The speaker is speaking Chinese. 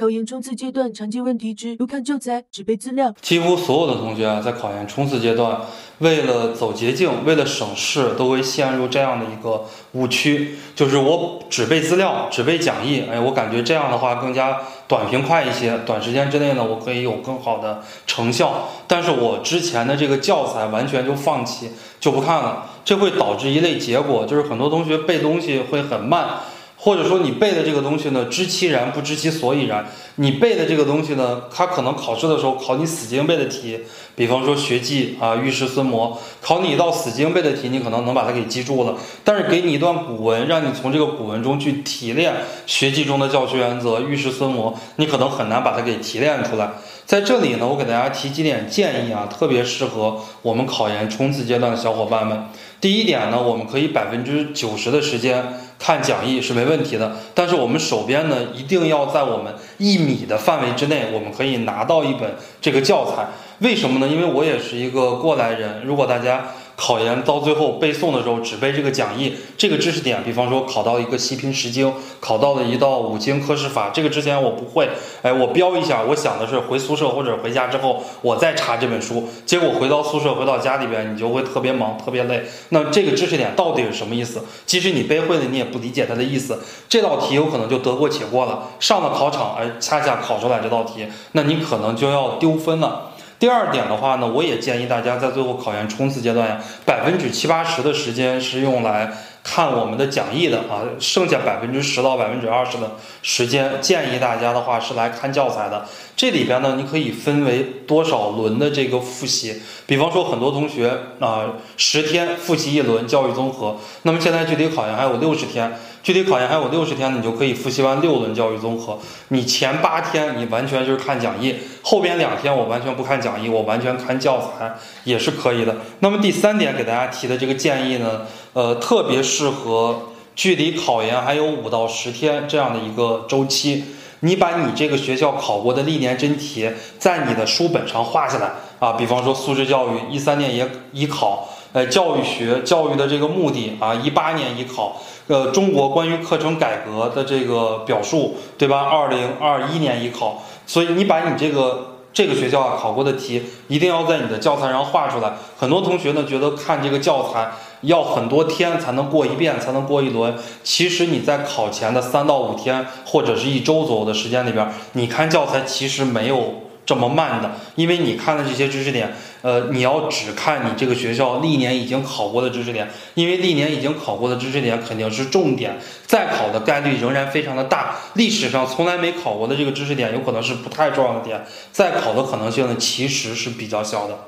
考研冲刺阶段常见问题之不看教材只背资料。几乎所有的同学啊，在考研冲刺阶段，为了走捷径，为了省事，都会陷入这样的一个误区，就是我只背资料，只背讲义。哎，我感觉这样的话更加短平快一些，短时间之内呢，我可以有更好的成效。但是我之前的这个教材完全就放弃，就不看了，这会导致一类结果，就是很多同学背东西会很慢。或者说你背的这个东西呢，知其然不知其所以然。你背的这个东西呢，它可能考试的时候考你死记硬背的题，比方说学记啊、玉石孙模，考你一道死记硬背的题，你可能能把它给记住了。但是给你一段古文，让你从这个古文中去提炼学记中的教学原则、玉石孙模，你可能很难把它给提炼出来。在这里呢，我给大家提几点建议啊，特别适合我们考研冲刺阶段的小伙伴们。第一点呢，我们可以百分之九十的时间看讲义是没问题的，但是我们手边呢一定要在我们一米的范围之内，我们可以拿到一本这个教材。为什么呢？因为我也是一个过来人，如果大家。考研到最后背诵的时候，只背这个讲义，这个知识点，比方说考到一个西平十经，考到了一道五经科释法，这个之前我不会，哎，我标一下，我想的是回宿舍或者回家之后，我再查这本书，结果回到宿舍，回到家里边，你就会特别忙，特别累。那这个知识点到底是什么意思？即使你背会了，你也不理解它的意思，这道题有可能就得过且过了。上了考场，哎，恰恰考出来这道题，那你可能就要丢分了。第二点的话呢，我也建议大家在最后考研冲刺阶段呀，百分之七八十的时间是用来看我们的讲义的啊，剩下百分之十到百分之二十的时间，建议大家的话是来看教材的。这里边呢，你可以分为多少轮的这个复习？比方说，很多同学啊，十天复习一轮教育综合，那么现在距离考研还有六十天。距离考研还有六十天，你就可以复习完六轮教育综合。你前八天你完全就是看讲义，后边两天我完全不看讲义，我完全看教材也是可以的。那么第三点给大家提的这个建议呢，呃，特别是适合距离考研还有五到十天这样的一个周期。你把你这个学校考过的历年真题在你的书本上画下来啊，比方说素质教育一三年也已考。呃，教育学教育的这个目的啊，一八年已考，呃，中国关于课程改革的这个表述，对吧？二零二一年已考，所以你把你这个这个学校啊考过的题，一定要在你的教材上画出来。很多同学呢觉得看这个教材要很多天才能过一遍，才能过一轮。其实你在考前的三到五天或者是一周左右的时间里边，你看教材其实没有。这么慢的，因为你看的这些知识点，呃，你要只看你这个学校历年已经考过的知识点，因为历年已经考过的知识点肯定是重点，再考的概率仍然非常的大。历史上从来没考过的这个知识点，有可能是不太重要的点，再考的可能性呢其实是比较小的。